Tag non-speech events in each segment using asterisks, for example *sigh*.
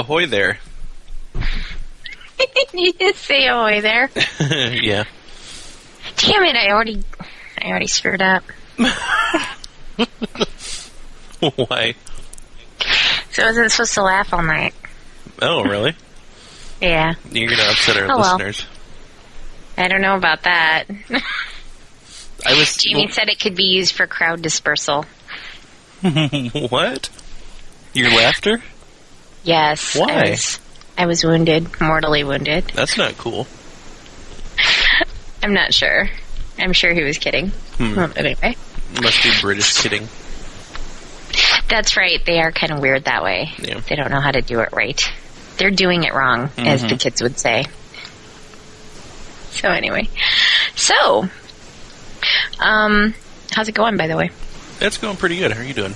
Ahoy there. *laughs* you just say ahoy there. *laughs* yeah. Damn it! I already, I already screwed up. *laughs* Why? So I wasn't supposed to laugh all night. Oh, really? Yeah. You're going to upset our Oh, well. listeners. I don't know about that. I was. Jamie said it could be used for crowd dispersal. what? Your laughter? Yes. Why? I was, I was wounded, mortally wounded. *laughs* That's not cool. I'm not sure. I'm sure he was kidding. Hmm. Well, anyway, Must be British kidding. that's right. They are kind of weird that way. Yeah. They don't know how to do it right. They're doing it wrong, as Mhm. the kids would say. So anyway, so, um, how's it going? By the way, It's going pretty good. How are you doing?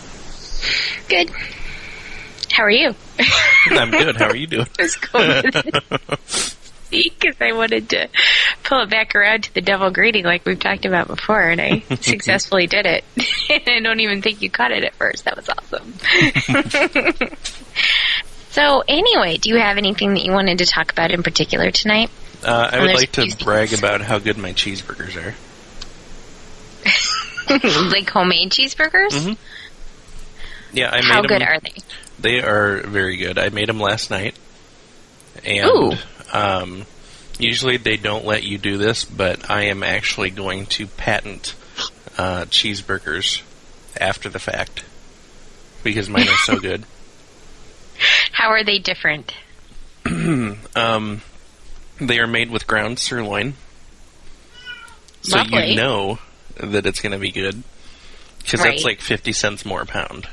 good. How are you? *laughs* I'm good. How are you doing? was going *laughs* because I wanted to pull it back around to the double greeting like we've talked about before, and I *laughs* successfully did it. I don't even think you caught it at first. That was awesome. so, anyway, do you have anything that you wanted to talk about in particular tonight? Uh, I would like to these brag things. about how good my cheeseburgers are. like homemade cheeseburgers? Mhm. Yeah, I made How made good are they? They are very good. I made them last night, and um, usually they don't let you do this, but I am actually going to patent uh, cheeseburgers after the fact because mine are so *laughs* good. How are they different? *clears throat* Um, they are made with ground sirloin, so Lovely. you know that it's going to be good because Right. that's like fifty cents more a pound,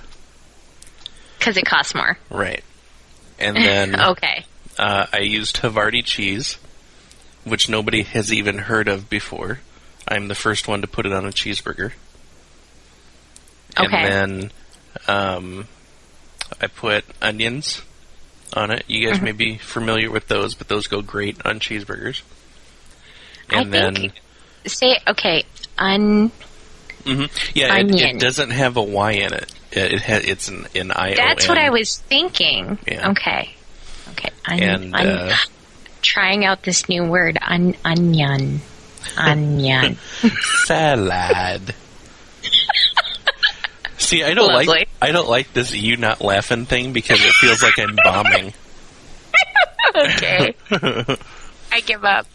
Because it costs more. right? And then *laughs* Okay. Uh, I used Havarti cheese, which nobody has even heard of before. I'm the first one to put it on a cheeseburger. Okay. And then um, I put onions on it. You guys Mhm. may be familiar with those, but those go great on cheeseburgers. I And think- then, Say, okay, un. hmm yeah, it, it doesn't have a Y in it. It, it ha- it's an, an I. That's what I was thinking. Yeah. Okay. Okay. Un- And un- uh, trying out this new word, un- onion. Onion. *laughs* salad. *laughs* See, I don't Lovely. like I don't like this you not laughing thing because it feels like I'm bombing. *laughs* okay. I give up.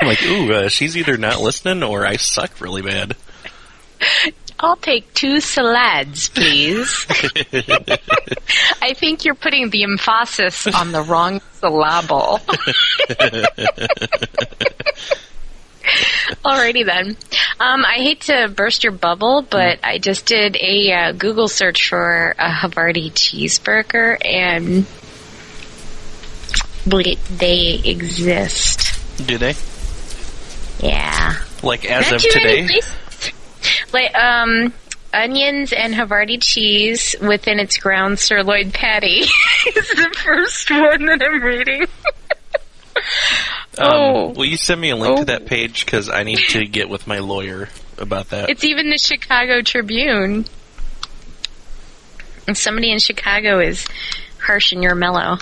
I'm like, ooh, uh, she's either not listening or I suck really bad. I'll take two salads, please. *laughs* I think you're putting the emphasis on the wrong syllable. *laughs* Alrighty then. Um, I hate to burst your bubble, but I just did a uh, Google search for a Havarti cheeseburger, and they exist. Do they? Yeah. Like as Not of today? places. Like um, onions and Havarti cheese within its ground sirloin patty *laughs* is the first one that I'm reading. Um, oh, will you send me a link Oh. to that page because I need to get with my lawyer about that. it's even the Chicago Tribune. And somebody in Chicago is harsh and you're mellow.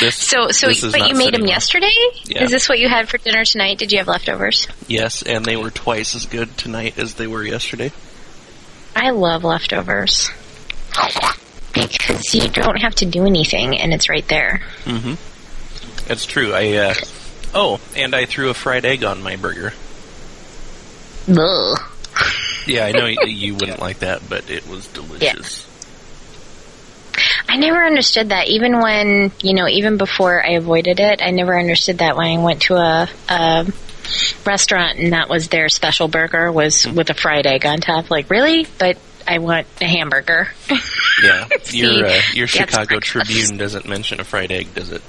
This, So, so, this is but you made them yesterday. Yeah. Is this what you had for dinner tonight? Did you have leftovers? Yes, and they were twice as good tonight as they were yesterday. I love leftovers because you don't have to do anything, and it's right there. Mm-hmm. That's true. I uh, oh, and I threw a fried egg on my burger. Ugh. Yeah, I know y- *laughs* you wouldn't like that, but it was delicious. I never understood that. Even when you know, even before I avoided it, I never understood that when I went to a, a restaurant and that was their special burger was with a fried egg on top. Like, really? But I want a hamburger. Yeah, *laughs* your uh, your Chicago. Tribune doesn't mention a fried egg, does it?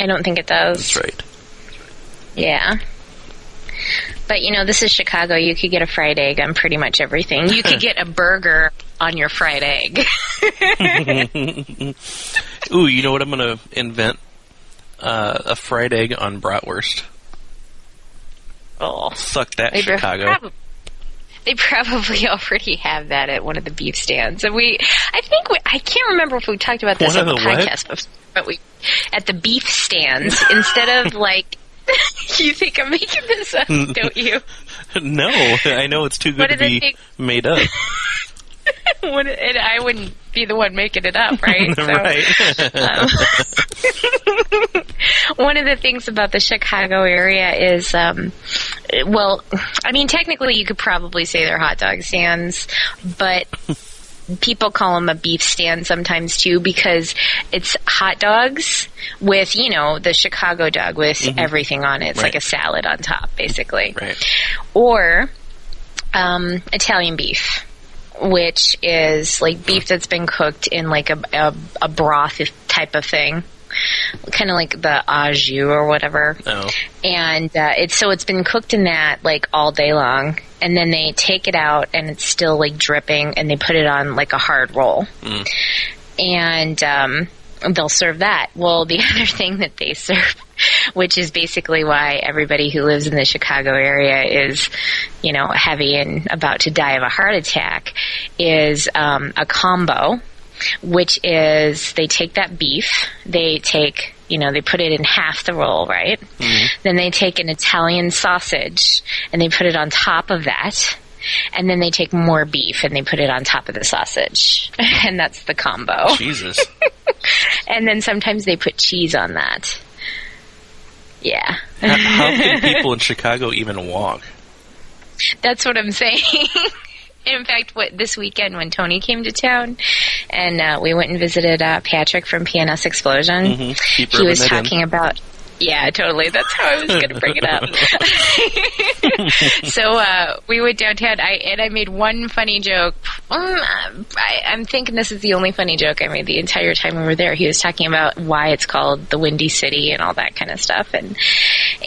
I don't think it does. That's right. Yeah. But you know, this is Chicago. You could get a fried egg on pretty much everything. You could *laughs* get a burger on your fried egg. *laughs* Ooh, you know what I'm gonna invent? Uh, a fried egg on bratwurst. oh, Suck that, Maybe- Chicago. prob- They probably *laughs* already have that at one of the beef stands. And we, I think we, I can't remember if we talked about this One on the the podcast before, but we, at the beef stands, *laughs* instead of like, you think I'm making this up, don't you? no, I know it's too good to be think? made up. *laughs* I wouldn't be the one making it up, right? *laughs* So, right. um, *laughs* one of the things about the Chicago area is, um, well, I mean, technically you could probably say they're hot dog stands, but people call them a beef stand sometimes too because it's hot dogs with, you know, the Chicago dog with everything on it. It's like a salad on top, basically. right. Or um, Italian beef. Which is like beef that's been cooked in like a, a, a broth type of thing, kind of like the au jus or whatever Oh. and uh, it's so it's been cooked in that like all day long and then they take it out and it's still like dripping and they put it on like a hard roll Mm. and um, they'll serve that well the *laughs* other thing that they serve which is basically why everybody who lives in the chicago area is you know heavy and about to die of a heart attack is um, a combo which is they take that beef, they take, you know, they put it in half the roll, right? Then they take an Italian sausage and they put it on top of that. And then they take more beef and they put it on top of the sausage. *laughs* And that's the combo. Jesus. *laughs* *laughs* And then sometimes they put cheese on that. Yeah. how, how can *laughs* people in Chicago even walk? That's what I'm saying. *laughs* In fact, what this weekend when Tony came to town, and uh, we went and visited uh, Patrick from PNS Explosion, Mhm. Keep he was it in. talking about. Yeah, totally. That's how I was going to bring it up. *laughs* so uh, we went downtown, I and I made one funny joke. Um, I, I'm thinking this is the only funny joke I made the entire time we were there. He was talking about why it's called the Windy City and all that kind of stuff, and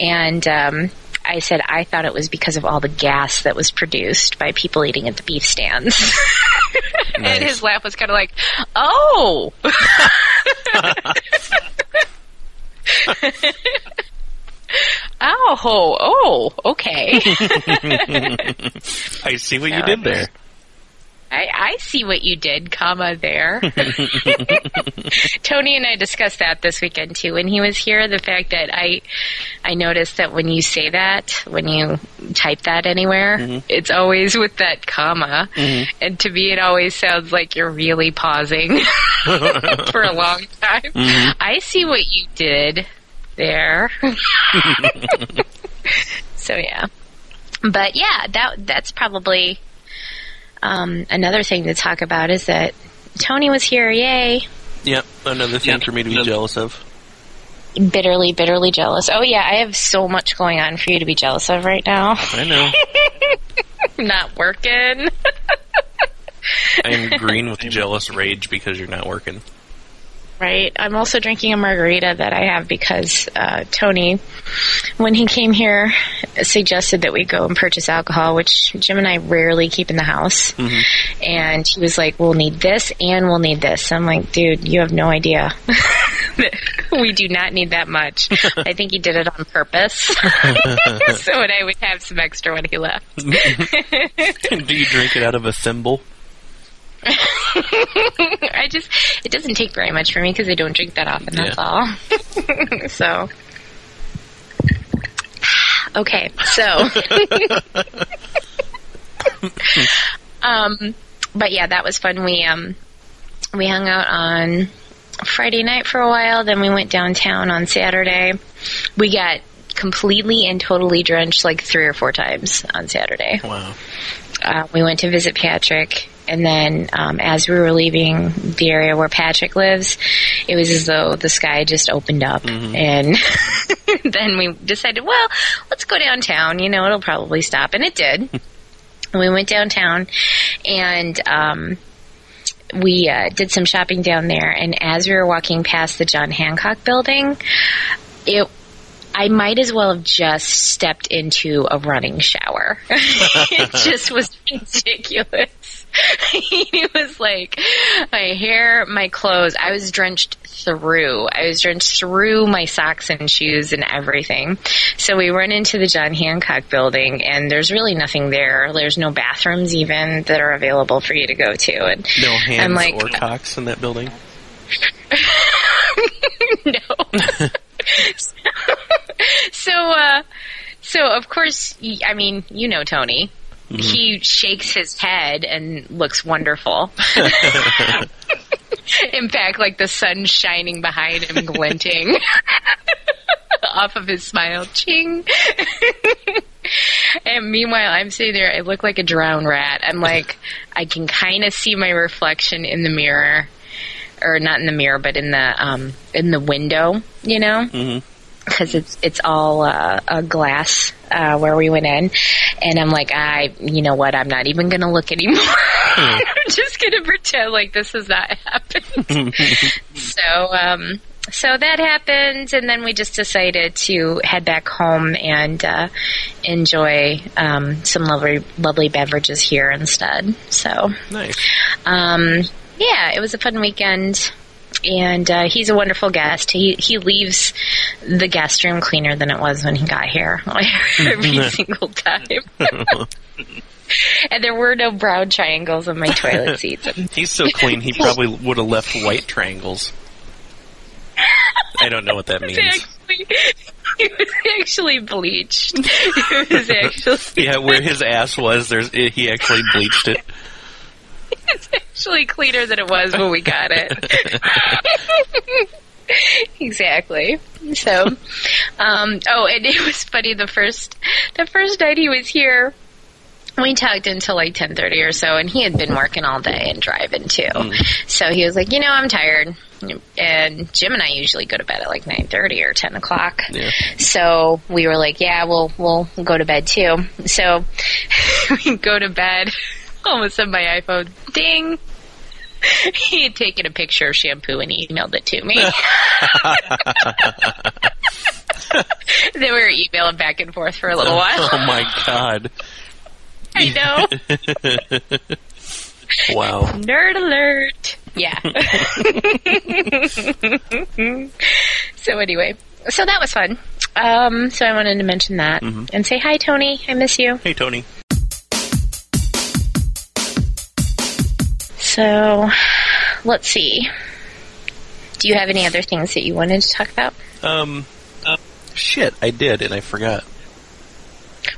and um, I said I thought it was because of all the gas that was produced by people eating at the beef stands. Nice. *laughs* and his laugh was kind of like, "Oh." *laughs* *laughs* Oh, oh, okay. *laughs* *laughs* I see what you did there. I, I see what you did, comma there. *laughs* *laughs* Tony and I discussed that this weekend too. When he was here, the fact that I, I noticed that when you say that, when you type that anywhere, mm-hmm. it's always with that comma, mm-hmm. and to me, it always sounds like you're really pausing *laughs* for a long time. Mm-hmm. I see what you did there. so yeah, but yeah, that that's probably um, another thing to talk about is that Tony was here. Yay! Yep, another thing Yep. for me to be Yep. jealous of. Bitterly, bitterly jealous. Oh yeah, I have so much going on for you to be jealous of right now. I know. *laughs* Not working. I am green with *laughs* jealous rage because you're not working. Right. I'm also drinking a margarita that I have because uh, Tony, when he came here, suggested that we go and purchase alcohol, which Jim and I rarely keep in the house. And he was like, "We'll need this and we'll need this." I'm like, "Dude, you have no idea. *laughs* we do not need that much." *laughs* I think he did it on purpose, *laughs* so that I would have some extra when he left. Do you drink it out of a thimble? *laughs* I just it doesn't take very much for me because I don't drink that often. That's all. *laughs* so okay, so *laughs* um, but yeah, that was fun. We um we hung out on Friday night for a while. Then we went downtown on Saturday. We got completely and totally drenched like three or four times on Saturday Wow. uh, we went to visit Patrick, and then um, as we were leaving the area where Patrick lives, it was as though the sky just opened up, and *laughs* then we decided, well, let's go downtown. You know, it'll probably stop, and it did. *laughs* we went downtown, and um, we uh, did some shopping down there. And as we were walking past the John Hancock building, it I might as well have just stepped into a running shower. *laughs* it just was ridiculous. *laughs* he was like, my hair, my clothes. I was drenched through. I was drenched through my socks and shoes and everything. So we run into the John Hancock building, and there's really nothing there. There's no bathrooms even that are available for you to go to. And No hands I'm like, or cocks in that building. *laughs* no. *laughs* so, uh, so of course, I mean, you know Tony. He shakes his head and looks wonderful. *laughs* In fact, like the sun shining behind him, glinting *laughs* off of his smile. Ching. *laughs* and meanwhile, I'm sitting there. I look like a drowned rat. I'm like, I can kind of see my reflection in the mirror, or not in the mirror, but in the um, in the window. You know, Mhm. Because it's it's all uh, a glass uh, where we went in, and I'm like, I, you know what? I'm not even gonna look anymore. *laughs* I'm just gonna pretend like this has not happened. *laughs* so, um, so that happened, and then we just decided to head back home and uh, enjoy um, some lovely lovely beverages here instead. So, Nice. um, yeah, it was a fun weekend. And uh, he's a wonderful guest. He he leaves the guest room cleaner than it was when he got here *laughs* every single time. *laughs* and there were no brown triangles on my toilet *laughs* seats. He's so clean, he probably would have left white triangles. I don't know what that means. Actually, it was actually bleached. It was actually Yeah, where his ass was, there's he actually bleached it. It's actually cleaner than it was when we got it. *laughs* exactly. So, um, oh, and it was funny. The first, the first night he was here, we talked until like ten thirty or so, and he had been working all day and driving too. So he was like, you know, I'm tired. And Jim and I usually go to bed at like nine thirty or ten o'clock. Yeah. So we were like, yeah, we'll we'll go to bed too. So *laughs* we go to bed. All of a sudden, my iPhone ding. *laughs* He had taken a picture of shampoo and he emailed it to me. *laughs* *laughs* then we were emailing back and forth for a little while. Oh my god. I know. Wow. Nerd alert. Yeah. so anyway, so that was fun. Um, so I wanted to mention that and say hi, Tony. I miss you. Hey Tony. So let's see. Do you have any other things that you wanted to talk about? Um uh, shit, I did and I forgot.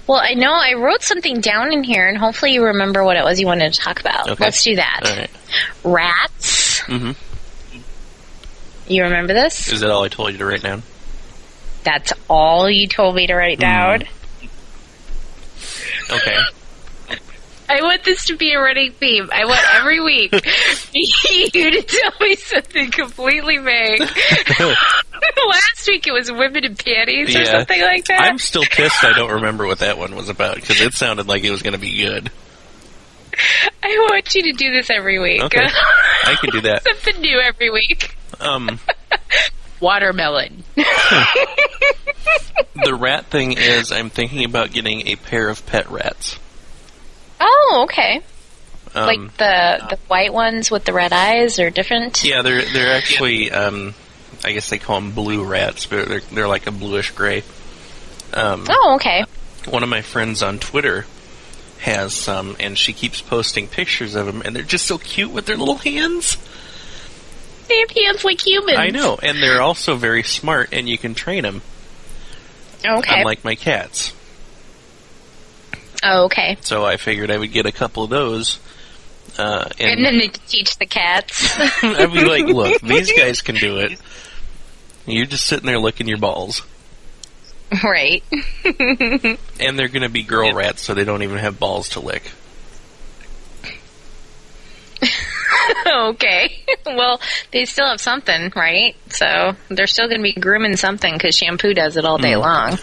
Well, I know I wrote something down in here, and hopefully you remember what it was you wanted to talk about. Okay. Let's do that. Alright. Rats. Mm-hmm. You remember this? Is that all I told you to write down? That's all you told me to write down. Okay. I want this to be a running theme. I want every week *laughs* you to tell me something completely vague. *laughs* Last week it was women in panties or something like that. I'm still pissed I don't remember what that one was about because it sounded like it was going to be good. I want you to do this every week. Okay. I can do that. *laughs* something new every week. Um, Watermelon. the rat thing is I'm thinking about getting a pair of pet rats. Oh, okay. Um, like the the white ones with the red eyes are different. yeah, they're they're actually um, I guess they call them blue rats, but they're they're like a bluish gray. Um, Oh, okay. one of my friends on Twitter has some, and she keeps posting pictures of them, and they're just so cute with their little hands. They have hands like humans. I know, and they're also very smart, and you can train them, Okay. unlike my cats. Oh, okay. So I figured I would get a couple of those. Uh, And and then they teach the cats. *laughs* I'd be like, look, *laughs* these guys can do it. You're just sitting there licking your balls. right. *laughs* And they're going to be girl rats, so they don't even have balls to lick. okay. well, they still have something, right? So they're still going to be grooming something because shampoo does it all day long.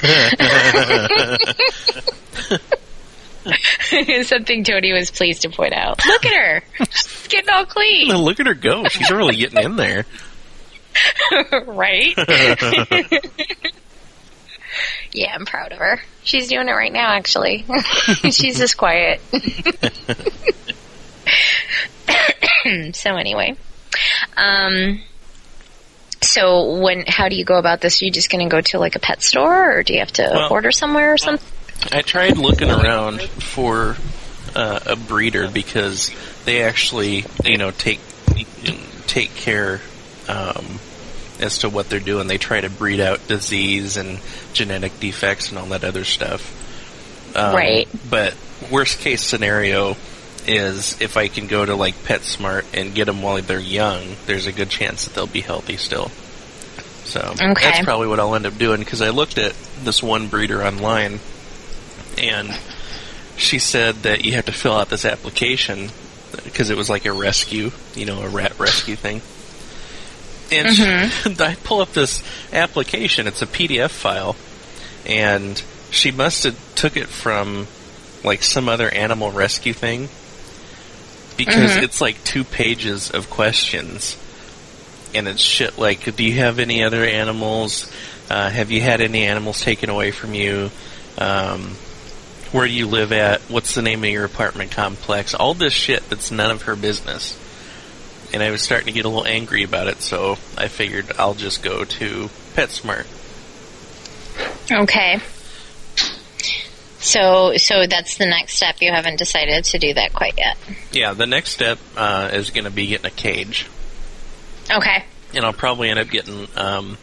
*laughs* something Tony was pleased to point out. Look at her. She's getting all clean. Look at her go. She's really getting in there. *laughs* right? *laughs* yeah, I'm proud of her. She's doing it right now, actually. She's just quiet. so anyway, um, so when how do you go about this? Are you just going to go to like a pet store, or do you have to Well- order somewhere or something? I tried looking around for uh, a breeder because they actually, you know, take take care um, as to what they're doing. They try to breed out disease and genetic defects and all that other stuff. Um, Right. But worst case scenario is if I can go to like PetSmart and get them while they're young, there's a good chance that they'll be healthy still. So Okay. that's probably what I'll end up doing because I looked at this one breeder online and she said that you have to fill out this application because it was like a rescue, you know, a rat rescue thing. And she, *laughs* I pull up this application. It's a PDF file, and she must have took it from like some other animal rescue thing because it's like two pages of questions, and it's shit like, "Do you have any other animals? Uh, have you had any animals taken away from you? Um, where do you live at? What's the name of your apartment complex? All this shit that's none of her business." And I was starting to get a little angry about it, so I figured I'll just go to PetSmart. Okay. So so that's the next step. You haven't decided to do that quite yet. Yeah, the next step uh, is going to be getting a cage, Okay. and I'll probably end up getting um,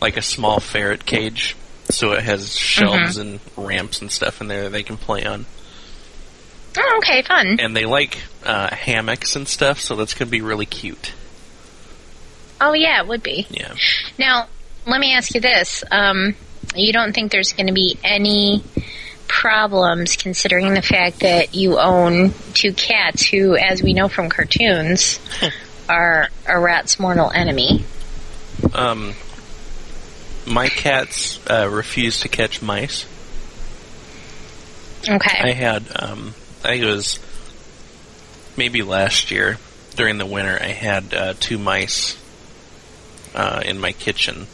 like a small ferret cage, so it has shelves and ramps and stuff in there that they can play on. Oh, okay, fun. And they like uh, hammocks and stuff, so that's going to be really cute. Oh yeah, it would be. Yeah. Now, let me ask you this. Um, you don't think there's going to be any problems considering the fact that you own two cats who, as we know from cartoons, are a rat's mortal enemy? Um, my cats uh, refuse to catch mice. Okay. I had, um, I think it was maybe last year during the winter. I had uh, two mice uh, in my kitchen,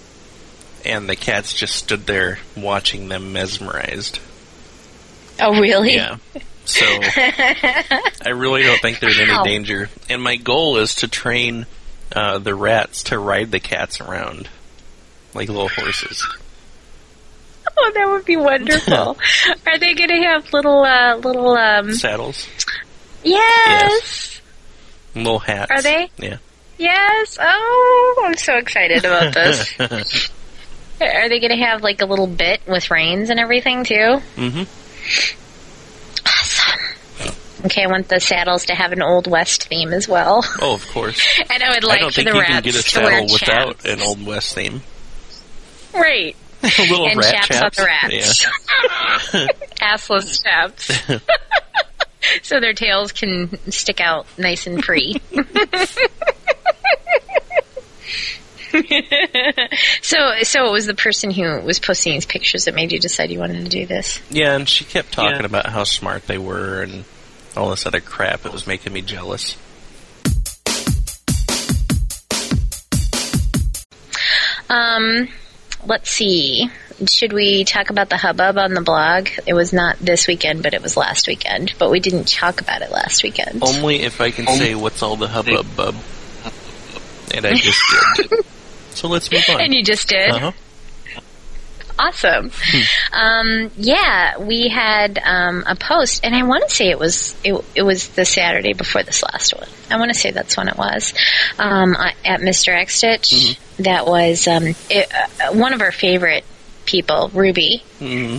and the cats just stood there watching them, mesmerized. oh, really? Yeah. So *laughs* I really don't think there's any danger. And my goal is to train uh, the rats to ride the cats around like little horses. *laughs* Oh, that would be wonderful. *laughs* are they going to have little, uh, little, um, Saddles, yes. little hats. Are they? Yeah. Yes. Oh, I'm so excited about this. *laughs* Are they going to have like a little bit with reins and everything too? Mm hmm Awesome. Okay, I want the saddles to have an old west theme as well, Oh, of course. and I would like I don't for think the you can get a saddle without chaps. an Old West theme. Right *laughs* a little and rat chaps, chaps. on the rats, *laughs* assless chaps, *laughs* so their tails can stick out nice and free. so, so it was the person who was posting these pictures that made you decide you wanted to do this. Yeah. yeah, and she kept talking Yeah. about how smart they were and all this other crap. It was making me jealous. Um, let's see. Should we talk about the hubbub on the blog? It was not this weekend, but it was last weekend. But we didn't talk about it last weekend. Only if I can say what's all the hubbub bub. And I just did. *laughs* So let's move on. And you just did. Uh-huh. Awesome. Um, yeah, we had um, a post, and I want to say it was it, it was the Saturday before this last one. I want to say that's when it was um, at Mr. X Stitch. That was um, it, uh, one of our favorite people, Ruby. hmm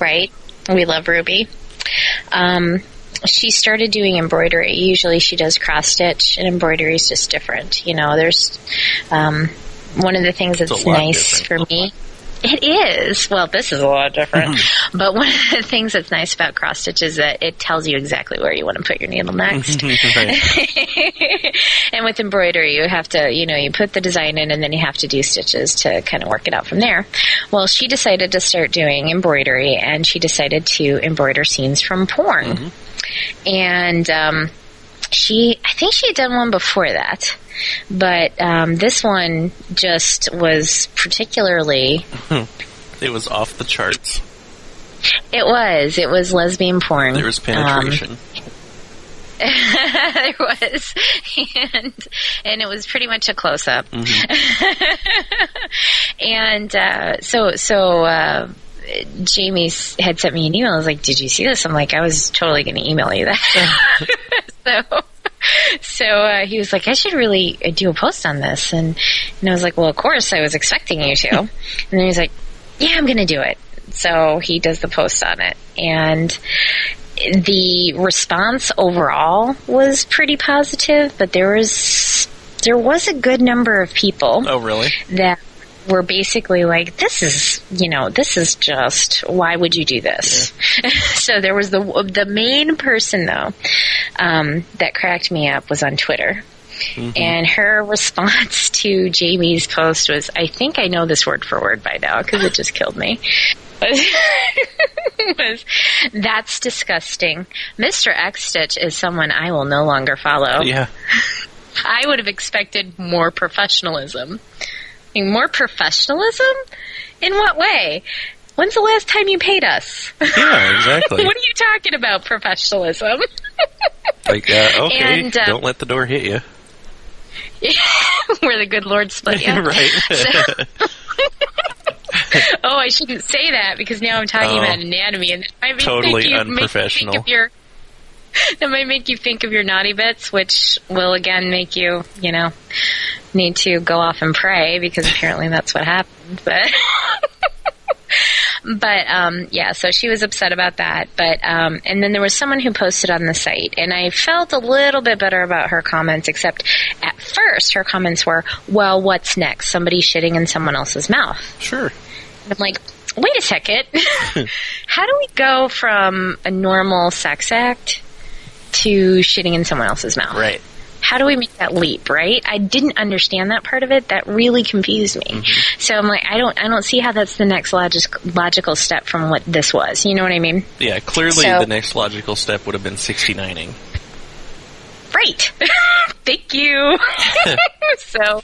right? We love Ruby. Um, she started doing embroidery. Usually she does cross stitch, and embroidery is just different. You know, there's um, one of the things that's nice different. for me. It is. Well, this is a lot different. Mm-hmm. but one of the things that's nice about cross stitch is that it tells you exactly where you want to put your needle next. Mm-hmm. *laughs* and with embroidery, you have to, you know, you put the design in and then you have to do stitches to kind of work it out from there. Well, she decided to start doing embroidery and she decided to embroider scenes from porn. Mm-hmm. And, um, she, I think she had done one before that, but um, this one just was particularly. It was off the charts. It was. It was lesbian porn. There was Um, penetration. *laughs* there was, and and it was pretty much a close up. *laughs* and uh, so so. Uh, Jamie had sent me an email. I was like, "Did you see this?" I'm like, "I was totally going to email you that." *laughs* so, *laughs* so uh, he was like, "I should really do a post on this," and and I was like, "Well, of course, I was expecting you to." *laughs* and then he was like, "Yeah, I'm going to do it." So he does the post on it, and the response overall was pretty positive, but there was there was a good number of people Oh, really? that were basically like, "This is, you know, this is just why would you do this?" *laughs* so there was the the main person though um, that cracked me up was on Twitter. And her *laughs* response to Jamie's post was, I think I know this word for word by now because it just killed me. *laughs* was, that's disgusting. Mr. X Stitch is someone I will no longer follow. Yeah. I would have expected more professionalism. I mean, more professionalism? In what way? When's the last time you paid us? Yeah, exactly. *laughs* what are you talking about, professionalism? *laughs* like, uh, okay, And, uh, don't let the door hit you. *laughs* Where the good Lord split you. right. oh, I shouldn't say that because now I'm talking Oh. about anatomy, and make Totally make unprofessional. think of your, *laughs* that might make you think of your naughty bits, which will again make you, you know, need to go off and pray because apparently that's what happened. But. *laughs* But um, yeah, so she was upset about that. But um, and then there was someone who posted on the site, and I felt a little bit better about her comments. Except at first, her comments were, "Well, what's next? Somebody shitting in someone else's mouth." sure. And I'm like, wait a second. *laughs* How do we go from a normal sex act to shitting in someone else's mouth? Right. How do we make that leap, right? I didn't understand that part of it. That really confused me. Mm-hmm. So I'm like, I don't, I don't see how that's the next logic, logical step from what this was. You know what I mean? Yeah, clearly So- the next logical step would have been 69ing. Right. *laughs* Thank you. *laughs* *laughs* so,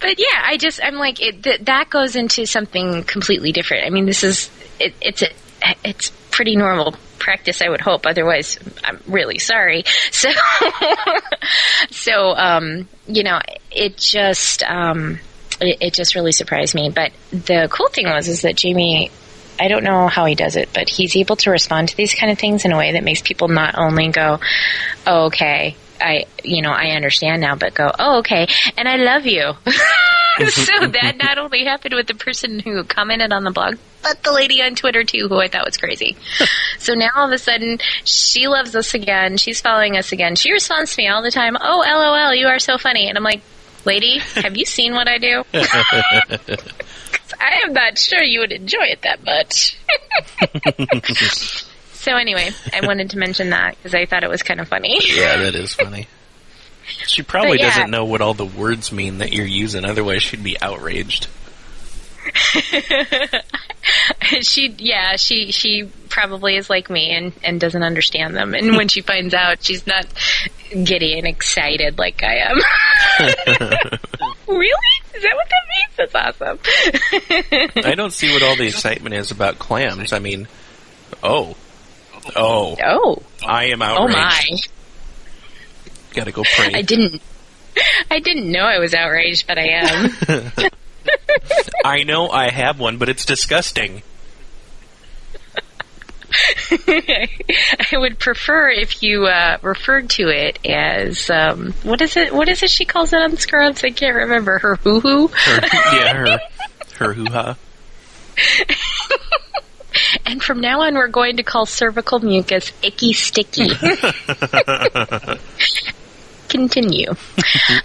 but yeah, I just, I'm like, it, th- that goes into something completely different. I mean, this is, it, it's a, it's pretty normal practice, I would hope. Otherwise, I'm really sorry. *laughs* So, so, um, you know, it just, um, it, it just really surprised me. But the cool thing was, is that Jamie, I don't know how he does it, but he's able to respond to these kind of things in a way that makes people not only go, oh, okay, I, you know, I understand now, but go, oh, okay, and I love you. *laughs* so *laughs* that not only happened with the person who commented on the blog, but the lady on Twitter too, who I thought was crazy. *laughs* so now all of a sudden, she loves us again. She's following us again. She responds to me all the time, oh, lol, you are so funny. And I'm like, lady, have you seen what I do? *laughs* *laughs* I am not sure you would enjoy it that much. so anyway, I wanted to mention that because I thought it was kind of funny. Yeah, that is funny. She probably yeah. doesn't know what all the words mean that you're using, otherwise she'd be outraged. *laughs* she, yeah, she she probably is like me and and doesn't understand them. And when she finds out, she's not giddy and excited like I am. *laughs* really? Is that what that means? That's awesome. I don't see what all the excitement is about clams. I mean, oh. Oh. oh, I am oh, outraged. oh my! Gotta go pray. I didn't. I didn't know I was outraged, but I am. *laughs* I know I have one, but it's disgusting. *laughs* I would prefer if you uh, referred to it as um, what is it? What is it? She calls it on Scrubs. I can't remember her hoo hoo. Yeah, her, her hoo ha. *laughs* And from now on, we're going to call cervical mucus icky sticky. *laughs* Continue.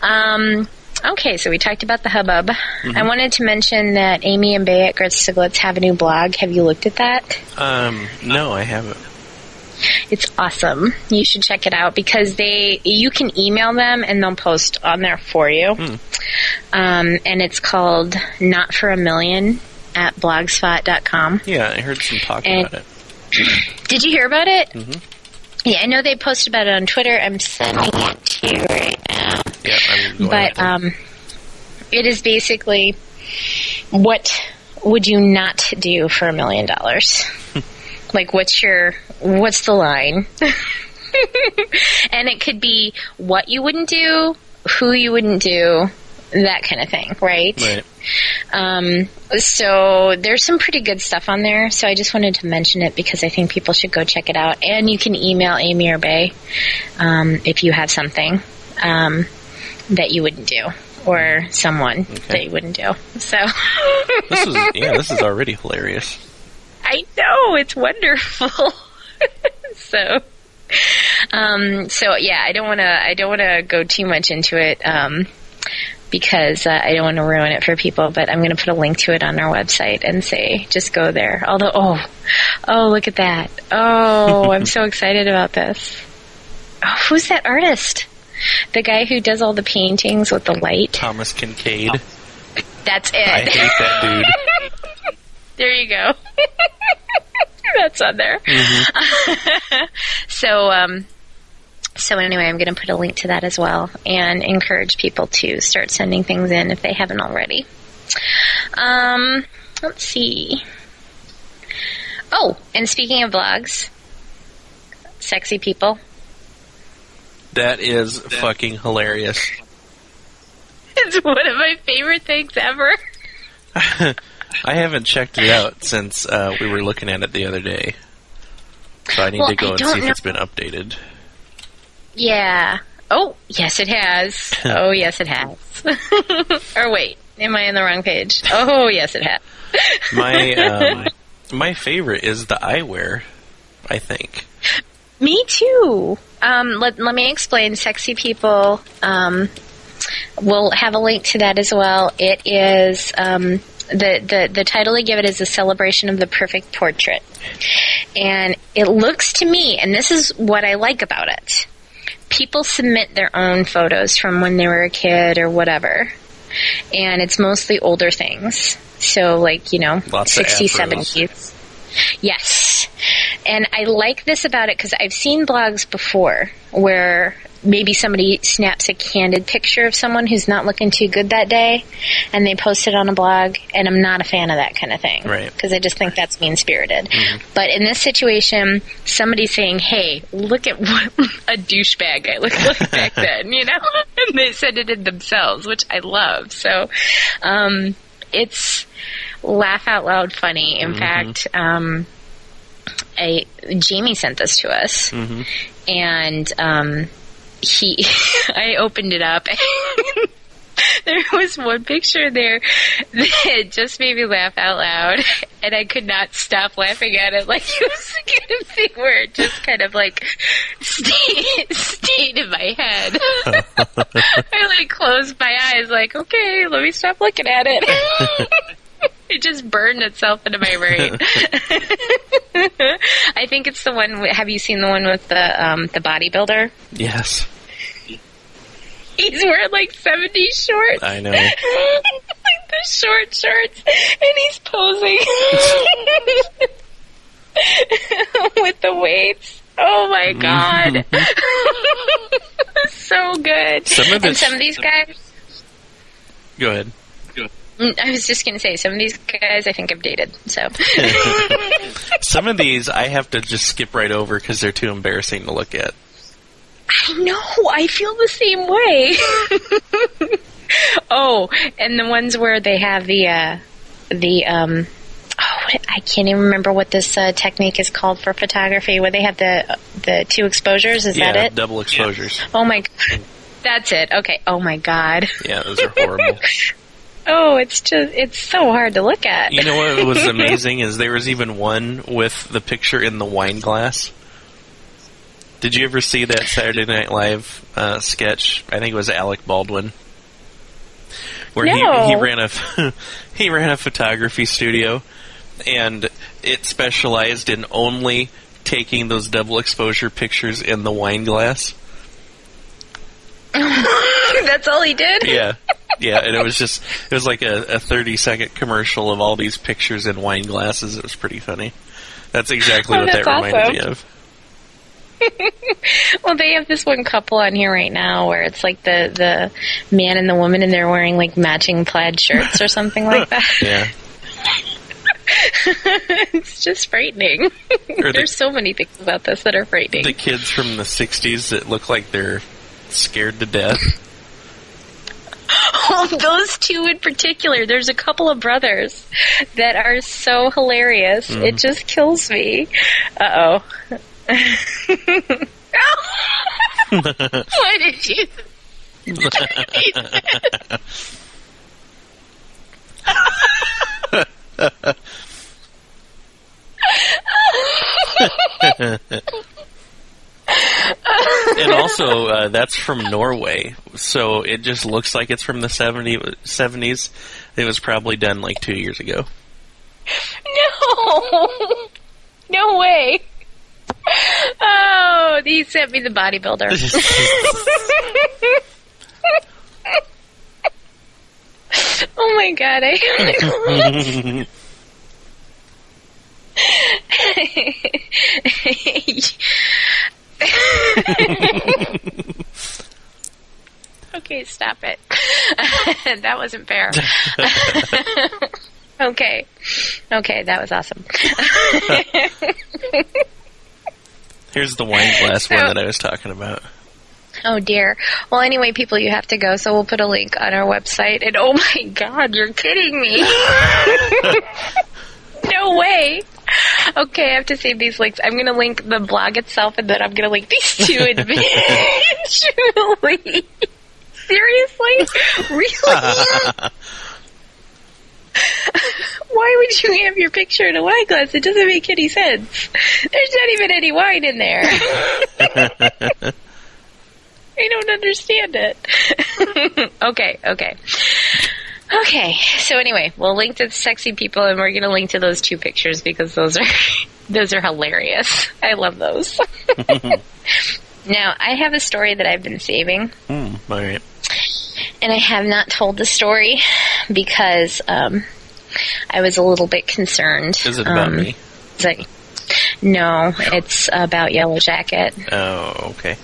um, okay, so we talked about the hubbub. I wanted to mention that Amy and Bay at Grits to have a new blog. Have you looked at that? Um, no, I haven't. It's awesome. You should check it out because they you can email them and they'll post on there for you. Um, and it's called Not for a Million at blogspot.com. Yeah, I heard some talk And- about it. Did you hear about it? Yeah, I know they posted about it on Twitter. I'm sending it to you right now. Yeah, I'm going But um, it is basically what would you not do for a million dollars? *laughs* Like, what's your what's the line? *laughs* and it could be what you wouldn't do, who you wouldn't do, that kind of thing, right? Right. Um, so there's some pretty good stuff on there. So I just wanted to mention it because I think people should go check it out. And you can email Amy or Bay um, if you have something um, that you wouldn't do or someone that you wouldn't do. So This is *laughs* yeah, this is already hilarious. I know it's wonderful. *laughs* so, um, so yeah, I don't want to. I don't want to go too much into it um, because uh, I don't want to ruin it for people. But I'm going to put a link to it on our website and say just go there. Although, oh, oh, look at that! Oh, I'm so *laughs* excited about this. Oh, who's that artist? The guy who does all the paintings with the light. Thomas Kinkade. That's it. I hate that dude. *laughs* There you go. *laughs* That's on there. so, um, so anyway, I'm going to put a link to that as well, and encourage people to start sending things in if they haven't already. Um, let's see. Oh, and speaking of blogs, sexy people. That is fucking hilarious. *laughs* It's one of my favorite things ever. *laughs* I haven't checked it out since uh, we were looking at it the other day. So I need Well, to go I and see if it's been updated. Yeah. Oh, yes, it has. *laughs* oh, yes, it has. *laughs* or wait, am I on the wrong page? Oh, yes, it has. *laughs* My um, my favorite is the eyewear. I think. Me too. Um, let, let me explain. Sexy people. Um, we'll have a link to that as well. It is um, the, the the title they give it is a celebration of the perfect portrait, and it looks to me, and this is what I like about it. People submit their own photos from when they were a kid or whatever, and it's mostly older things. So, like you know, Lots 60s, 70s. Yes. And I like this about it because I've seen blogs before where maybe somebody snaps a candid picture of someone who's not looking too good that day and they post it on a blog, and I'm not a fan of that kind of thing. Right. Because I just think that's mean spirited. But in this situation, somebody's saying, hey, look at what *laughs* a douchebag I looked like back *laughs* then, you know? *laughs* and they said it in themselves, which I love. So, um, it's laugh out loud funny. In fact, um, a Jamie sent this to us, and um, he, *laughs* I opened it up. *laughs* there was one picture there that just made me laugh out loud, *laughs* and I could not stop laughing at it. Like it was the kind of thing where it just kind of like stayed, stayed in my head. I like closed my eyes, like, okay, let me stop looking at it. it just burned itself into my brain. I think it's the one. Have you seen the one with the um, the bodybuilder? Yes, He's wearing like 70s shorts. I know. *laughs* like the short shorts, and he's posing *laughs* with the weights. Oh my god. *laughs* so good. Some of and some of these guys, Go ahead. Mm, I was just going to say, some of these guys I think I've dated. So, Some of these I have to just skip right over because they're too embarrassing to look at. I know, I feel the same way. *laughs* oh, and the ones where they have the, uh, the, um, oh, what, I can't even remember what this uh, technique is called for photography, where they have the the two exposures. Is yeah, that it? double exposures. Oh my, g- that's it. Okay. Oh my god. Yeah, those are horrible. *laughs* Oh, it's just it's so hard to look at. You know what was *laughs* amazing is there was even one with the picture in the wine glass. Did you ever see that Saturday Night Live uh, sketch? I think it was Alec Baldwin, where No. he he ran a *laughs* he ran a photography studio, and it specialized in only taking those double exposure pictures in the wine glass. *laughs* that's all he did. Yeah. Yeah, and it was just it was like a, a thirty second commercial of all these pictures in wine glasses. It was pretty funny. That's exactly Oh, what that that's reminded me of. *laughs* Well, they have this one couple on here right now where it's like the the man and the woman, and they're wearing like matching plaid shirts or something like that. *laughs* Yeah. *laughs* it's just frightening. the- There's so many things about this that are frightening. The kids from the 60s that look like they're scared to death. Oh, those two in particular. There's a couple of brothers that are so hilarious. It just kills me. Uh oh. *laughs* Why did you? *laughs* and also, uh, that's from Norway, so it just looks like it's from the 70, 70s. It was probably done like two years ago. No, *laughs* no way. *laughs* Oh, he sent me the bodybuilder. *laughs* oh my god, I *laughs* Okay, stop it. that wasn't fair. okay. Okay, that was awesome. Here's the wine glass one that I was talking about. Oh dear. Well, anyway, people, you have to go, so we'll put a link on our website. And oh my god, you're kidding me. *laughs* no way. Okay, I have to save these links. I'm going to link the blog itself, and then I'm going to link these two *laughs* individually. Seriously? Really? *laughs* Why would you have your picture in a wine glass? It doesn't make any sense. There's not even any wine in there. *laughs* I don't understand it. *laughs* okay, okay. Okay, so anyway, we'll link to the sexy people and we're going to link to those two pictures because those are *laughs* those are hilarious. I love those. now, I have a story that I've been saving Hmm, all right. and I have not told the story because um, I was a little bit concerned. Is it about Um, me? like- no, it's about Yellow Jacket. Oh, okay.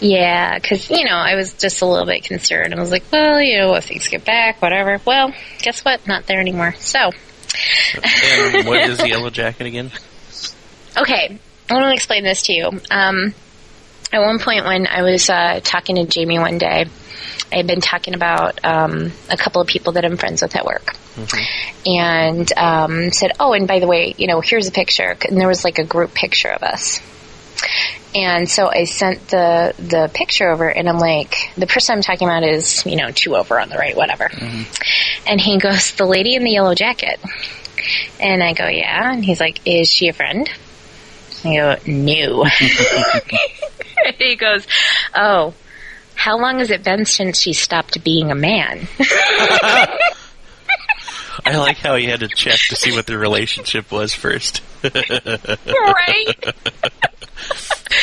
Yeah, because, you know, I was just a little bit concerned. I was like, well, you know, if things get back, whatever. Well, guess what? Not there anymore. So, And *laughs* what is yellow jacket again? okay, I want to explain this to you. Um, at one point when I was uh, talking to Jamie one day, I had been talking about um, a couple of people that I'm friends with at work. And um, said, oh, and by the way, you know, here's a picture. And there was like a group picture of us. And so I sent the the picture over, and I'm like, the person I'm talking about is, you know, two over on the right, whatever. And he goes, the lady in the yellow jacket. And I go, yeah. And he's like, is she a friend? I go, no. *laughs* *laughs* he goes, oh, how long has it been since she stopped being a man? *laughs* I like how he had to check to see what the relationship was first. right?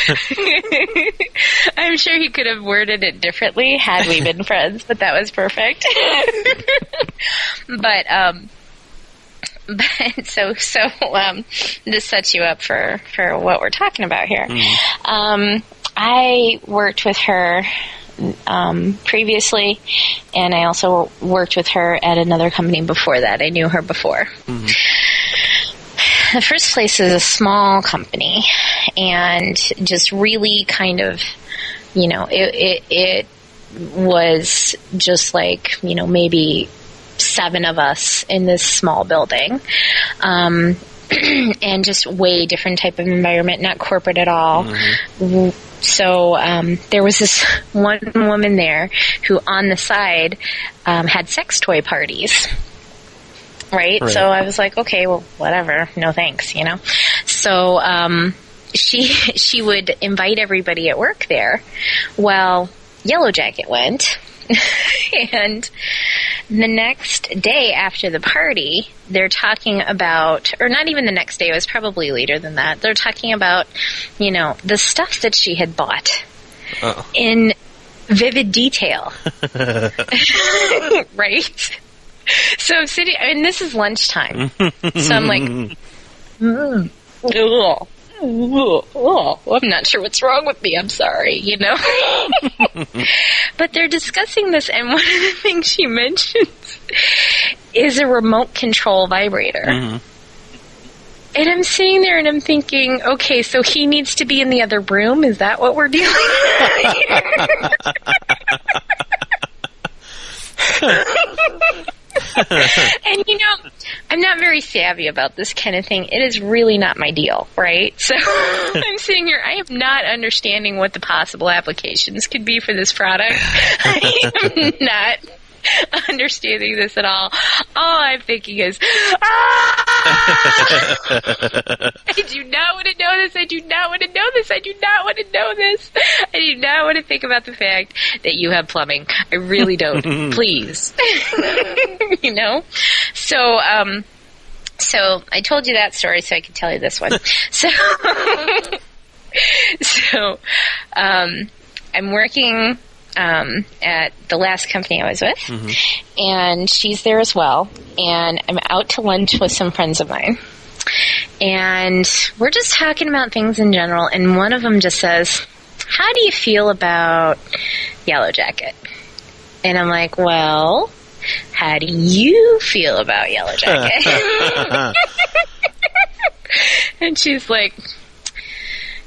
*laughs* I'm sure he could have worded it differently had we been friends, but that was perfect. *laughs* but um but so so um this sets you up for for what we're talking about here. Um I worked with her um, previously, and I also worked with her at another company before that. I knew her before. The first place is a small company, and just really kind of, you know, it, it, it was just like, you know, maybe seven of us in this small building. Um, *clears throat* and just way different type of environment, not corporate at all. W- So um, there was this *laughs* one woman there who, on the side, um, had sex toy parties. Right? Right. So I was like, okay, well, whatever. No thanks, you know. So um, she *laughs* she would invite everybody at work there. Well, Yellow Jacket went, *laughs* and the next day after the party, they're talking about, or not even the next day, it was probably later than that. They're talking about, you know, the stuff that she had bought Oh. in vivid detail. *laughs* right? So I'm sitting, mean, this is lunchtime. *laughs* so I'm like, mm, ugh. Ugh, I'm not sure what's wrong with me. I'm sorry, you know. *laughs* but they're discussing this, and one of the things she mentions is a remote control vibrator. Mhm. And I'm sitting there and I'm thinking, okay, so he needs to be in the other room? Is that what we're dealing with? *laughs* *laughs* *laughs* and you know, I'm not very savvy about this kind of thing. It is really not my deal, right? *laughs* So *laughs* I'm sitting here, I am not understanding what the possible applications could be for this product. I am not understanding this at all. All I'm thinking is, ah! *laughs* I do not want to know this. I do not want to know this. I do not want to know this. I do not want to think about the fact that you have plumbing. I really don't. *laughs* Please. *laughs* you know? So, um, so I told you that story so I could tell you this one. So, so, um, I'm working um, at the last company I was with, and she's there as well. And I'm out to lunch with some friends of mine, and we're just talking about things in general. And one of them just says, "How do you feel about Yellow Jacket?" And I'm like, "Well." How do you feel about Yellow *laughs* Jacket? *laughs* *laughs* and she's like,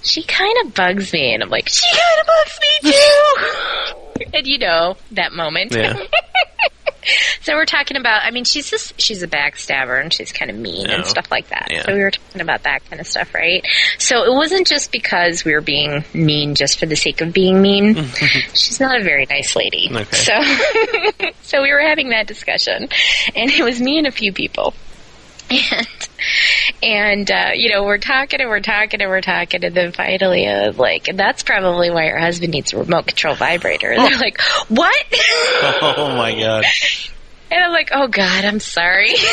she kind of bugs me. And I'm like, she kind of bugs me *laughs* too. and you know, that moment. Yeah. *laughs* so we're talking about, I mean, she's just, she's a backstabber and she's kind of mean and stuff like that. Yeah. So we were talking about that kind of stuff, right? So it wasn't just because we were being mean just for the sake of being mean. *laughs* she's not a very nice lady. Okay. So, so we were having that discussion and it was me and a few people. And and uh, you know we're talking and we're talking and we're talking and then finally uh, like that's probably why her husband needs a remote control vibrator. And they're like what? *laughs* *laughs* Oh my god. and i'm like oh god i'm sorry. *laughs*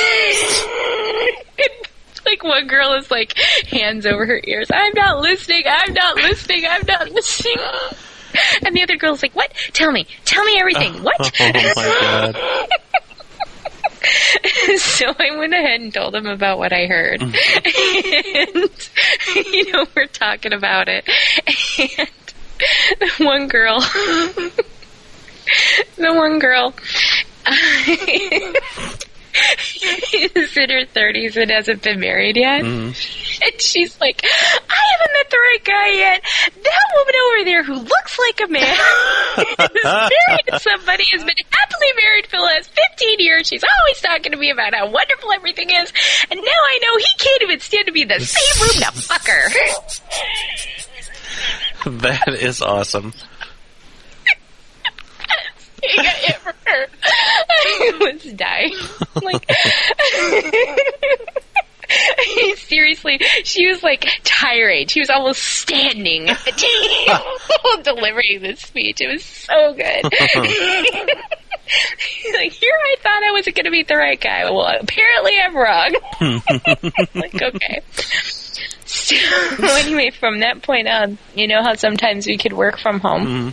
Like one girl is like hands over her ears. I'm not listening. I'm not listening. I'm not listening. *gasps* And the other girl's like what? Tell me. Tell me everything. What? Oh my god. *laughs* so I went ahead and told him about what I heard. Mm-hmm. *laughs* and, you know, we're talking about it. And one girl, the one girl, *laughs* is in her 30s and hasn't been married yet. Mm-hmm. And she's like, I haven't met the right guy yet. That woman over there who looks like a man *laughs* is married to somebody, has been happily married for the last 15 years. She's always talking to me about how wonderful everything is. And now I know he can't even stand to be in the same room. Now fuck her. That is awesome. *laughs* He got hit for her. *laughs* I was dying. Like, *laughs* seriously, she was like tirade. She was almost standing at the table delivering this speech. It was so good. like, here I thought I wasn't going to meet the right guy. Well, apparently I'm wrong. like, okay. So, anyway, from that point on, you know how sometimes we could work from home? Mm-hmm.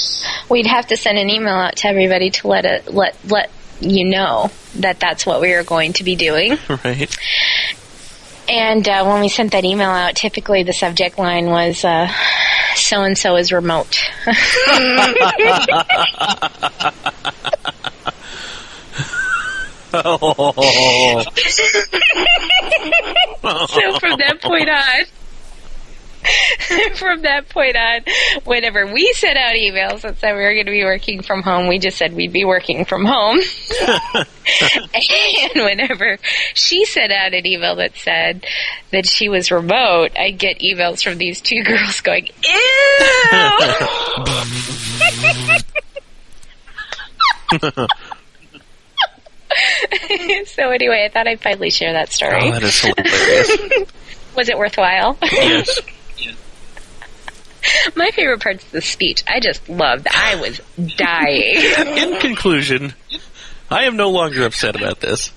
*laughs* we'd have to send an email out to everybody to let it let let you know that that's what we were going to be doing. *laughs* Right? And uh, when we sent that email out, typically the subject line was "so and so is remote." Oh. *laughs* so from that point on. *laughs* From that point on, whenever we sent out emails that said we were going to be working from home, we just said we'd be working from home. *laughs* and whenever she sent out an email that said that she was remote, I'd get emails from these two girls going, Ew! *laughs* so anyway, I thought I'd finally share that story. Oh, that is hilarious. Was it worthwhile? yes. *laughs* My favorite part's the speech. I just loved. I was dying. *laughs* In conclusion, I am no longer upset about this.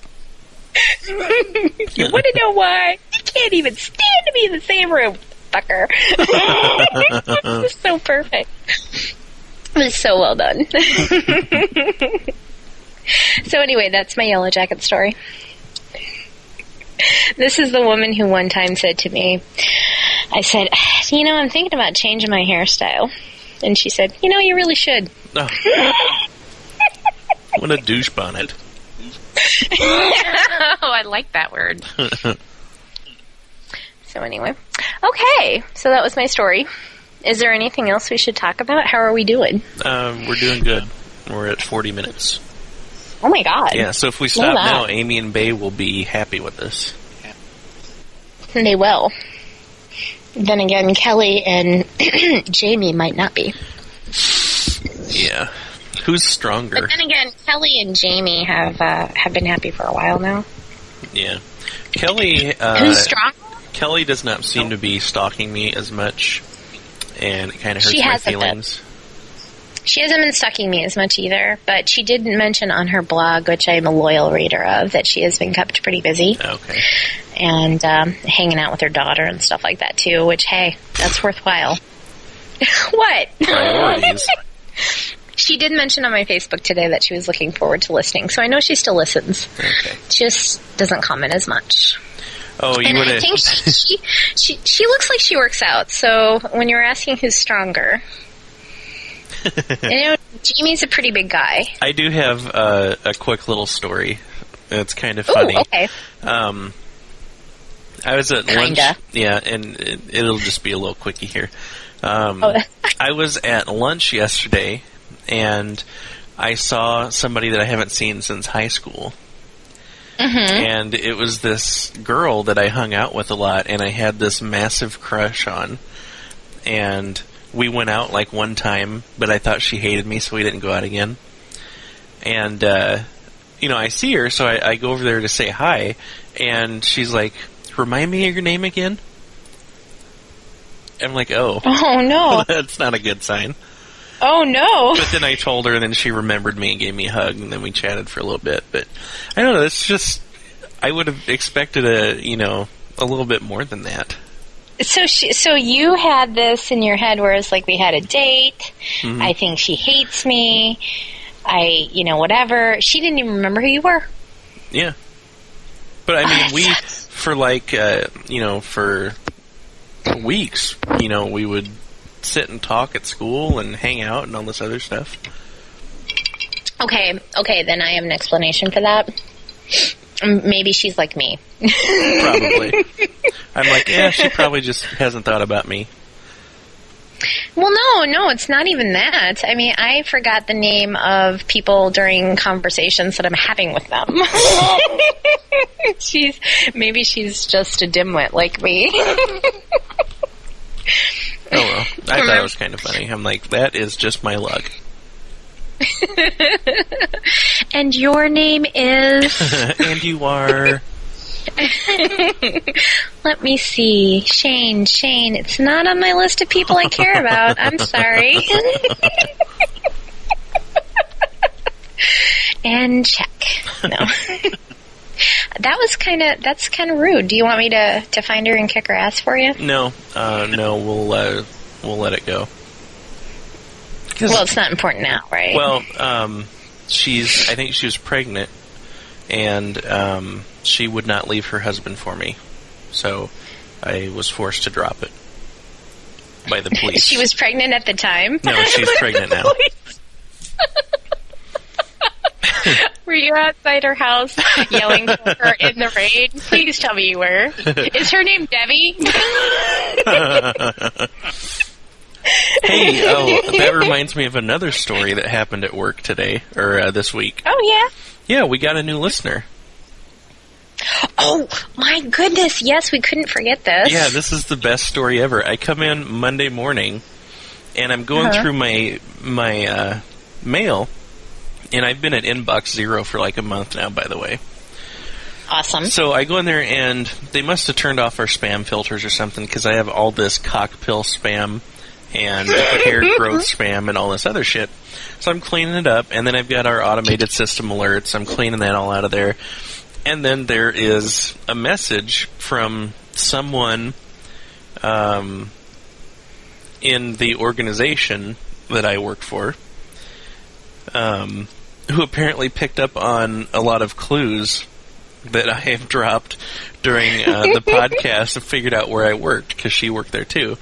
you want to know why? You can't even stand to be in the same room, fucker. *laughs* it was so perfect. It was so well done. so anyway, that's my yellow jacket story. This is the woman who one time said to me, I said, you know, I'm thinking about changing my hairstyle. And she said, you know, you really should. Oh. *laughs* what a douche bonnet. oh, I like that word. *laughs* so anyway, okay. So that was my story. Is there anything else we should talk about? How are we doing? Um, we're doing good. We're at 40 minutes. Oh my god. Yeah, so if we stop now, Amy and Bay will be happy with this. They will. Then again, Kelly and *clears throat* Jamie might not be. Yeah. Who's stronger? But then again, Kelly and Jamie have uh, have been happy for a while now. Yeah. Kelly, uh, Who's strong? Kelly does not seem to be stalking me as much, and it kind of hurts She my feelings. She hasn't been sucking me as much either, but she did mention on her blog, which I'm a loyal reader of, that she has been kept pretty busy Okay. and um, hanging out with her daughter and stuff like that too. Which, hey, that's worthwhile. *laughs* what? Priorities. *laughs* she did mention on my Facebook today that she was looking forward to listening, so I know she still listens. Okay. Just doesn't comment as much. Oh, you would I think she, she she she looks like she works out. So when you're asking who's stronger, *laughs* know, Jamie's a pretty big guy. I do have uh, a quick little story. It's kind of Ooh, funny. okay. Um, I was at lunch. Kinda. Yeah, and it, it'll just be a little quickie here. Um, Oh. *laughs* I was at lunch yesterday, and I saw somebody that I haven't seen since high school. And it was this girl that I hung out with a lot, and I had this massive crush on. And we went out like one time, but I thought she hated me, so we didn't go out again. And, uh, you know, I see her, so I, I go over there to say hi, and she's like, Remind me of your name again? I'm like, oh, *laughs* Oh no! *laughs* that's not a good sign. Oh no! But then I told her, and then she remembered me and gave me a hug, and then we chatted for a little bit. But I don't know. It's just I would have expected a you know a little bit more than that. So she, so you had this in your head, whereas like we had a date. Mhm. I think she hates me. I, you know, whatever. She didn't even remember who you were. Yeah. But I Oh, mean, that we sucks. *laughs* for like uh, you know for weeks, you know, we would sit and talk at school and hang out and all this other stuff. Okay, okay, then I have an explanation for that. Maybe she's like me. Probably. *laughs* I'm like, yeah, she probably just hasn't thought about me. Well, no, no, it's not even that. I mean, I forgot the name of people during conversations that I'm having with them. *laughs* she's maybe she's just a dimwit like me. *laughs* Oh well, I thought it was kind of funny. I'm like, that is just my luck. *laughs* and your name is and you are. *laughs* Let me see. Shane, Shane. It's not on my list of people I care about. I'm sorry. *laughs* and check. No. *laughs* that was kind of that's kind of rude. Do you want me to to find her and kick her ass for you? No, uh, no, we'll uh, we'll let it go. Well, it's not important now, right? well, um, she's. I think she was pregnant, and um, she would not leave her husband for me, so I was forced to drop it by the *laughs* police. she was pregnant at the time. No, she's *laughs* pregnant now. *laughs* Were you outside her house yelling for her in the rain? Please tell me you were. Is her name Debbie? hey, oh, that reminds me of another story that happened at work today or uh, this week. Oh yeah. Yeah, we got a new listener. Oh my goodness! Yes, we couldn't forget this. Yeah, this is the best story ever. I come in Monday morning, and I'm going Uh-huh. through my my uh, mail, and I've been at inbox zero for like a month now. By the way, awesome. so I go in there, and they must have turned off our spam filters or something because I have all this cockpill spam and *laughs* hair growth spam and all this other shit. So I'm cleaning it up, and then I've got our automated system alerts. I'm cleaning that all out of there. And then there is a message from someone um, in the organization that I work for um, who apparently picked up on a lot of clues that I have dropped during uh, the *laughs* podcast and figured out where I worked because she worked there too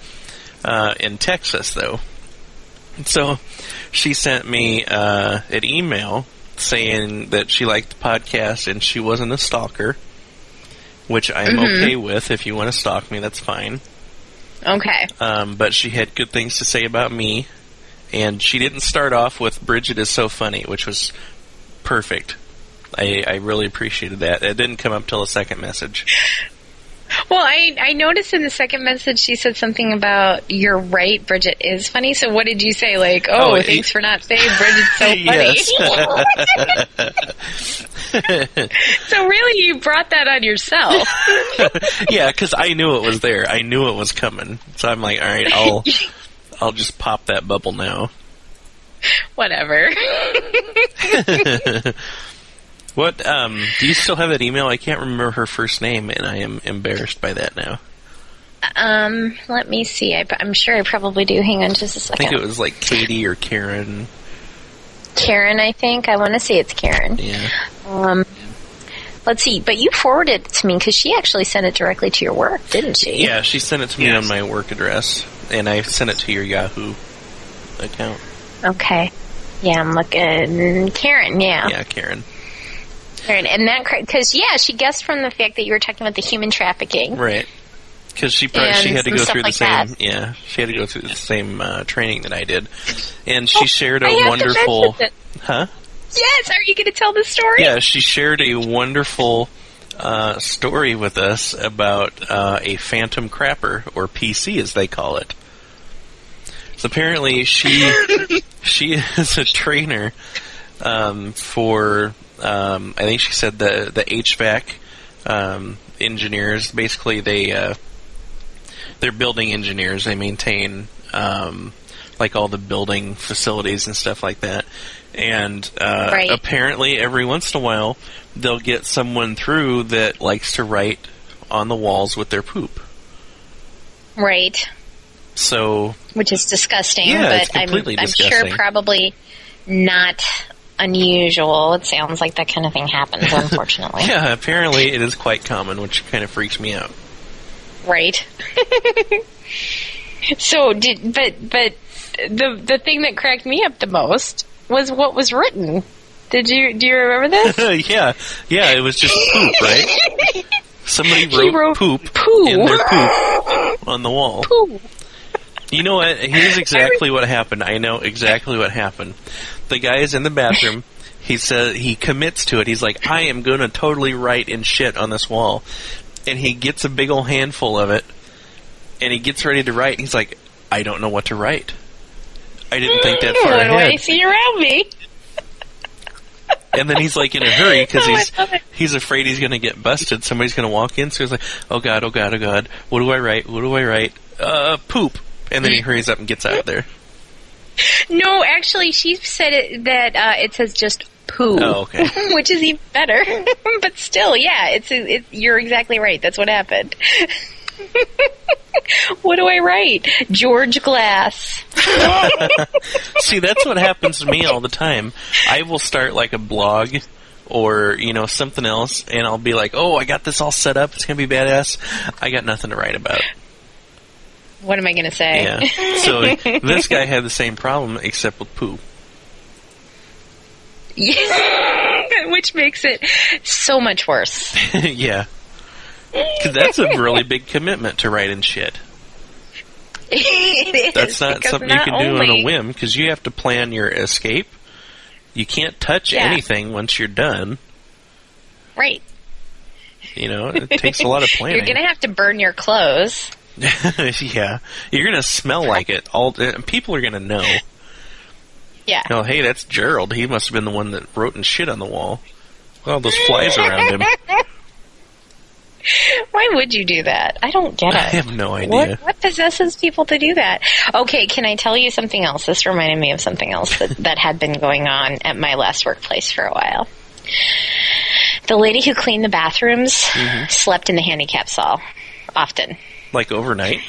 uh, in Texas, though. So she sent me uh, an email saying that she liked the podcast and she wasn't a stalker, which I'm okay with. If you want to stalk me, that's fine. Okay. Um, but she had good things to say about me, and she didn't start off with "Bridget is so funny," which was perfect. I, I really appreciated that. It didn't come up till the second message. *laughs* Well, I I noticed in the second message she said something about you're right, Bridget is funny. So what did you say? Like, oh, Oh, thanks it- for not saying Bridget's so *laughs* funny. *laughs* *laughs* so really, you brought that on yourself. yeah, because I knew it was there. I knew it was coming. So I'm like, all right, I'll I'll just pop that bubble now. Whatever. What? Um, do you still have that email? I can't remember her first name, and I am embarrassed by that now. Um, let me see. I, am sure I probably do. Hang on just a second. I think it was like Katie or Karen. Karen, I think. I want to say it's Karen. Yeah. Um, let's see. But you forwarded it to me because she actually sent it directly to your work, didn't she? Yeah, she sent it to me Yes. on my work address, and I sent it to your Yahoo account. Okay. Yeah, I'm looking. Karen, yeah. Yeah, Karen. Karen. And that, because, yeah, she guessed from the fact that you were talking about the human trafficking. Right. Because she probably, And she had to go through the like same that. yeah she had to go through the same uh, training that I did, and she Oh, shared a wonderful huh Yes, are you going to tell the story? yeah she shared a wonderful uh, story with us about uh, a phantom crapper or PC as they call it. So apparently she *laughs* she is a trainer um, for um, I think she said the the HVAC um, engineers. Basically, they uh, they're building engineers. They maintain um, like all the building facilities and stuff like that. And uh, Right. apparently, every once in a while, they'll get someone through that likes to write on the walls with their poop. Right. So Which is disgusting, Yeah, but it's completely I'm, I'm sure probably not unusual. It sounds like that kind of thing happens, *laughs* unfortunately. yeah, apparently it is quite common, which kind of freaks me out. Right. *laughs* so did but but the the thing that cracked me up the most was what was written. Did you do you remember this? *laughs* yeah, yeah, it was just poop, right? Somebody wrote, wrote poop, poo. in their poop on the wall. Pooh. You know what? Here's exactly what happened. I know exactly what happened. The guy is in the bathroom. *laughs* He says he commits to it. He's like, I am going to totally write in shit on this wall, and he gets a big old handful of it, and he gets ready to write. He's like, I don't know what to write. I didn't think that far What do I ahead. see around me? And then he's like in a hurry because *laughs* Oh, he's he's afraid he's going to get busted. Somebody's going to walk in. So he's like, "Oh God, oh God, oh God! What do I write? What do I write? Uh, poop!" And then he *laughs* hurries up and gets out of there. No, actually, she said it, that uh, it says just poo. Oh, okay. *laughs* Which is even better. *laughs* but still, yeah, it's, it, you're exactly right. That's what happened. *laughs* what do I write? George Glass. See, that's what happens to me all the time. I will start like a blog or you know something else, and I'll be like, "Oh, I got this all set up. It's going to be badass." I got nothing to write about. What am I going to say? Yeah. So *laughs* this guy had the same problem except with poo. Yeah. *laughs* Which makes it so much worse. *laughs* yeah. Because that's a really big commitment to write in shit. It is, That's not something you not can do on a whim because you have to plan your escape. You can't touch Yeah. anything once you're done. Right. You know, it takes a lot of planning. You're going to have to burn your clothes. *laughs* yeah, you're gonna smell like it. All and people are gonna know. Yeah. Oh, hey, that's Gerald. He must have been the one that wrote and shit on the wall. All those flies around him. *laughs* Why would you do that? I don't get it. I have no What, idea. what possesses people to do that? Okay, can I tell you something else? This reminded me of something else that, *laughs* that had been going on at my last workplace for a while. The lady who cleaned the bathrooms Mm-hmm. slept in the handicap stall often. Like overnight.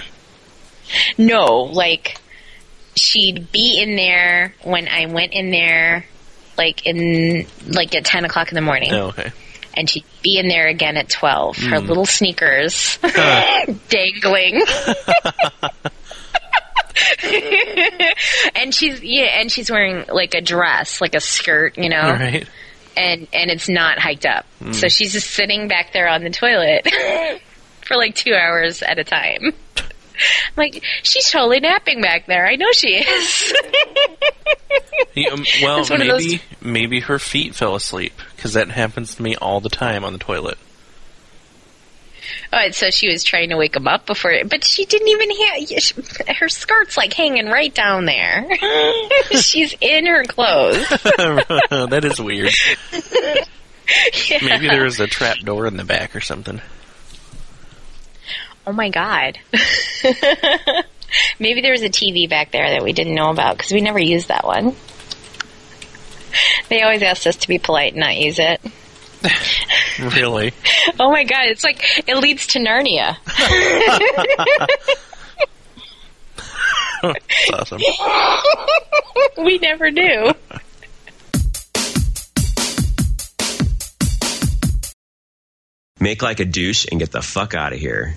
No, like she'd be in there when I went in there, like in like at ten o'clock in the morning, Oh, okay. and she'd be in there again at twelve. Her hmm. little sneakers Huh. *laughs* dangling. *laughs* and she's yeah, and she's wearing like a dress, like a skirt, you know, Right. and and it's not hiked up. So hmm. she's just sitting back there on the toilet *laughs* for like two hours at a time. I'm *laughs* like, she's totally napping back there. I know she is. *laughs* Yeah, um, well, It's one those- maybe maybe her feet fell asleep because that happens to me all the time on the toilet. All right, so she was trying to wake him up before, but she didn't even have her skirt's like hanging right down there. *laughs* She's in her clothes. that is weird. Yeah. Maybe there was a trap door in the back or something. Oh my god. *laughs* Maybe there was a TV back there that we didn't know about because we never used that one. They always asked us to be polite and not use it. *laughs* Really? *laughs* Oh my god, it's like it leads to Narnia. That's awesome. we never knew. Make like a douche and get the fuck out of here.